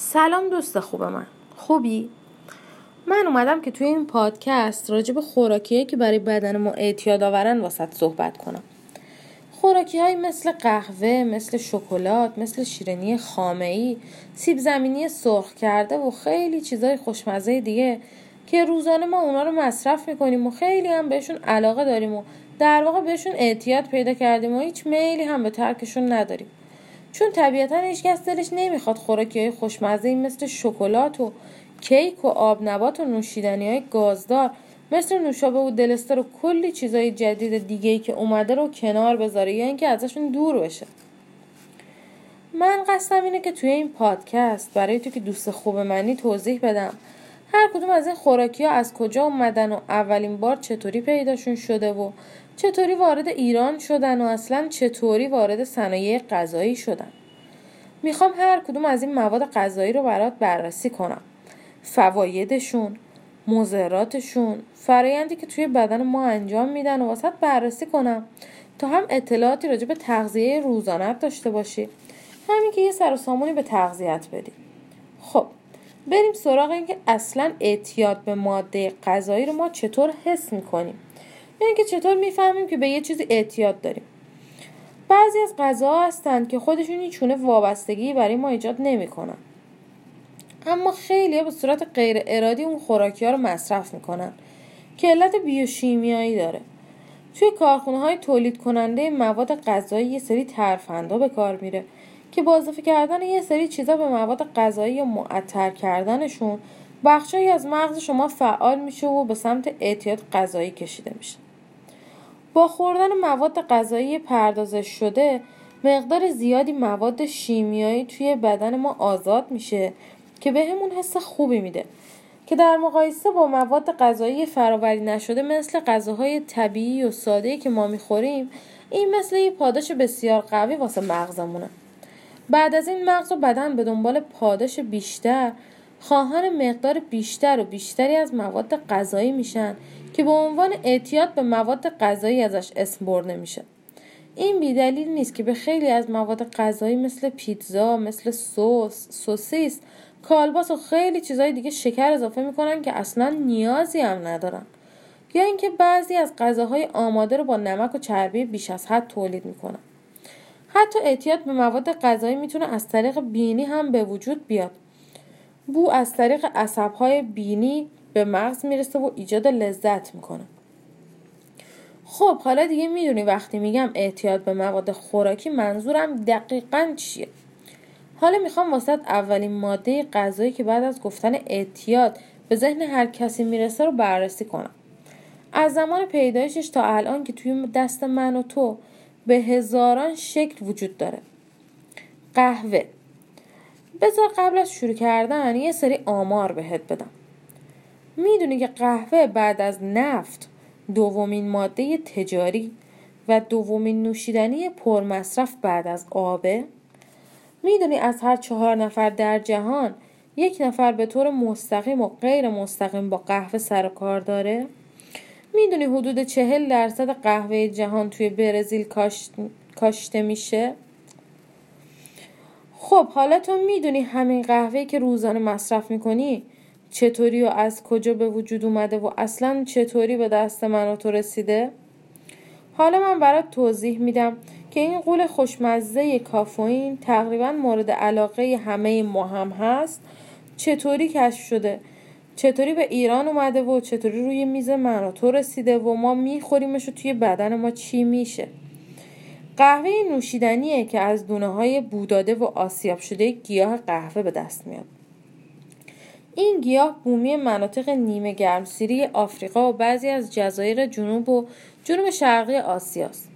سلام دوست خوب من. خوبی؟ من اومدم که توی این پادکست راجع به خوراکیایی که برای بدن ما اعتیاد آورن واسط صحبت کنم. خوراکی های مثل قهوه، مثل شکلات، مثل شیرینی خامه سیب زمینی سرخ کرده و خیلی چیزای خوشمزه دیگه که روزانه ما اونا رو مصرف می‌کنیم و خیلی هم بهشون علاقه داریم و در واقع بهشون اعتیاد پیدا کردیم و هیچ میلی هم به ترکشون نداریم. چون طبیعتا هیچکس دلش نمی‌خواد خوراکی های خوشمزه مثل شکلات و کیک و آب نبات و نوشیدنی های گازدار مثل نوشابه و دلستر و کلی چیزای جدید دیگه ای که اومده رو کنار بذاره یا اینکه ازشون دور بشه. من قصدم اینه که توی این پادکست برای تو که دوست خوب منی توضیح بدم. هر کدوم از این خوراکی ها از کجا اومدن و اولین بار چطوری پیداشون شده و چطوری وارد ایران شدن و اصلا چطوری وارد صنایع غذایی شدن. می‌خوام هر کدوم از این مواد غذایی رو برات بررسی کنم. فوایدشون مضراتشون فرایندی که توی بدن ما انجام میدن و واسط بررسی کنم تا هم اطلاعاتی راجع به تغذیه روزانت داشته باشی. همین که یه سر و سامونی به تغذیت بدی. خب بریم سراغ اینکه اصلا اعتیاد به ماده غذایی رو ما چطور حس می‌کنیم. یعنی که چطور می‌فهمیم که به یه چیزی اعتیاد داریم. بعضی از غذاها هستند که خودشون هیچ وابستگی برای ما ایجاد نمی‌کنن. اما خیلی به صورت غیر ارادی اون خوراکی ها رو مصرف می‌کنن که علت بیوشیمیایی داره. توی کارخونه های تولید کننده مواد غذایی یه سری ترفندا به کار میره. که با اضافه کردن یه سری چیزا به مواد غذایی یا معطر کردنشون بخشهایی از مغز شما فعال میشه و به سمت اعتیاد غذایی کشیده میشه. با خوردن مواد غذایی پردازش شده مقدار زیادی مواد شیمیایی توی بدن ما آزاد میشه که به همون حس خوبی میده. که در مقایسه با مواد غذایی فراوری نشده مثل غذاهای طبیعی و ساده که ما می‌خوریم این مثل یه پاداش بسیار قوی واسه مغزمونه. بعد از این مغز و بدن به دنبال پاداش بیشتر خواهان مقدار بیشتر و بیشتری از مواد غذایی میشن که به عنوان اعتیاد به مواد غذایی ازش اسم برده میشه. این بیدلیل نیست که به خیلی از مواد غذایی مثل پیتزا مثل سس سوسیس کالباس و خیلی چیزهای دیگه شکر اضافه می‌کنن که اصلا نیازی هم ندارن. یا اینکه بعضی از غذاهای آماده رو با نمک و چربی بیش از حد تولید می‌کنن. حتی اعتیاد به مواد غذایی می‌تونه از طریق بینی هم به وجود بیاد. بو از طریق عصبهای بینی به مغز می‌رسه و ایجاد لذت می‌کنه. خب حالا دیگه می‌دونی وقتی میگم اعتیاد به مواد خوراکی منظورم دقیقا چیه؟ حالا می‌خوام واسط اولین ماده غذایی که بعد از گفتن اعتیاد به ذهن هر کسی می‌رسه رو بررسی کنم. از زمان پیدایشش تا الان که توی دست من و تو به هزاران شکل وجود داره. قهوه. بذار قبل از شروع کردن یه سری آمار بهت بدم. می‌دونی که قهوه بعد از نفت دومین ماده تجاری و دومین نوشیدنی پرمصرف بعد از آبه؟ می‌دونی از هر چهار نفر در جهان یک نفر به طور مستقیم و غیر مستقیم با قهوه سر کار داره؟ می‌دونی حدود چهل درصد قهوه جهان توی برزیل کاشته میشه؟ خب حالا تو می‌دونی همین قهوه که روزانه مصرف می‌کنی چطوری و از کجا به وجود اومده و اصلا چطوری به دست من تو رسیده؟ حالا من برات توضیح میدم که این قول خوشمزه کافوین تقریبا مورد علاقه همه ما هم هست. چطوری کشف شده؟ چطوری به ایران اومده و چطوری روی میز من و تو رسیده و ما میخوریمش و توی بدن ما چی میشه؟ قهوه نوشیدنیه که از دونه های بوداده و آسیاب شده گیاه قهوه به دست میاد. این گیاه بومی مناطق نیمه گرمسیری آفریقا و بعضی از جزایر جنوب و جنوب شرقی آسیاست.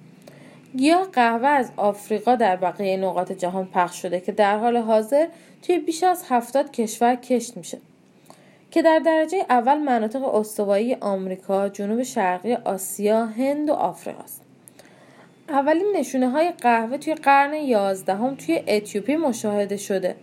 گیاه قهوه از آفریقا در بقیه نقاط جهان پخش شده که در حال حاضر توی بیش از هفتاد کشور کشت میشه. که در درجه اول مناطق استوایی آمریکا، جنوب شرقی آسیا، هند و آفریقا است. اولین نشونه های قهوه توی قرن یازدهم توی اتیوپی مشاهده شده.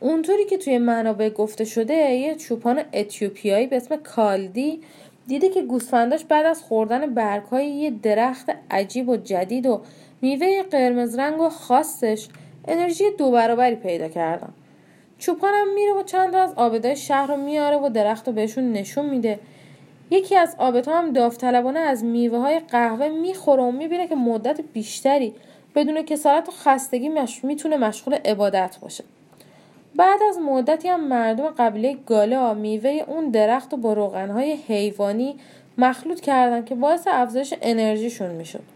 اونطوری که توی منابع گفته شده یه چوپان اتیوپیایی به اسم کالدی دیده که گوسفنداش بعد از خوردن برگهای یه درخت عجیب و جدید و میوه قرمز رنگ و خاصش انرژی دو برابری پیدا کردن چوپانم میره و چند تا از آبدای شهر رو میاره و درخت رو بهشون نشون میده. یکی از آبدها هم داوطلبانه از میوه های قهوه می‌خوره و می‌بینه که مدت بیشتری بدون کسالت و خستگی مش... می‌تونه مشغول عبادت باشه. بعد از مدتی هم مردم قبیله گالا میوه اون درخت و با روغنهای حیوانی مخلوط کردن که باعث افزایش انرژیشون می‌شد.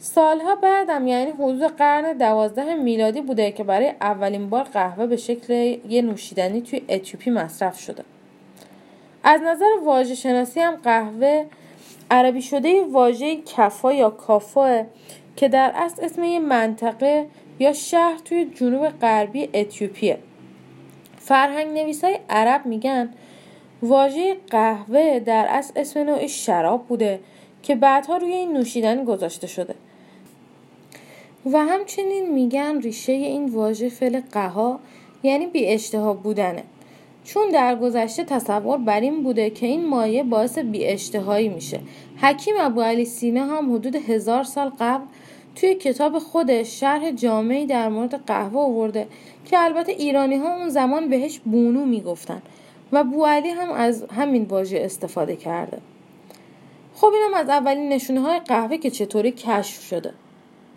سالها بعدم یعنی حدود قرن دوازده میلادی بوده که برای اولین بار قهوه به شکل یه نوشیدنی توی اتیوپی مصرف شده. از نظر واژه شناسی هم قهوه عربی شده واژه کفا یا کافا که در اصل اسم یه منطقه یا شهر توی جنوب غربی اتیوپیه. فرهنگ نویسای عرب میگن واژه قهوه در اصل اسم نوع شراب بوده که بعدها روی این نوشیدنی گذاشته شده. و همچنین میگن ریشه این واژه فعل قها یعنی بی اشتها بودنه. چون در گذشته تصور بر این بوده که این مایه باعث بی اشتهایی میشه. حکیم ابو علی سینه هم حدود هزار سال قبل توی کتاب خودش شرح جامعی در مورد قهوه آورده که البته ایرانی ها اون زمان بهش بونو می‌گفتن و بو علی هم از همین واژه استفاده کرده. خب اینم از اولین نشونه های قهوه که چطوری کشف شده.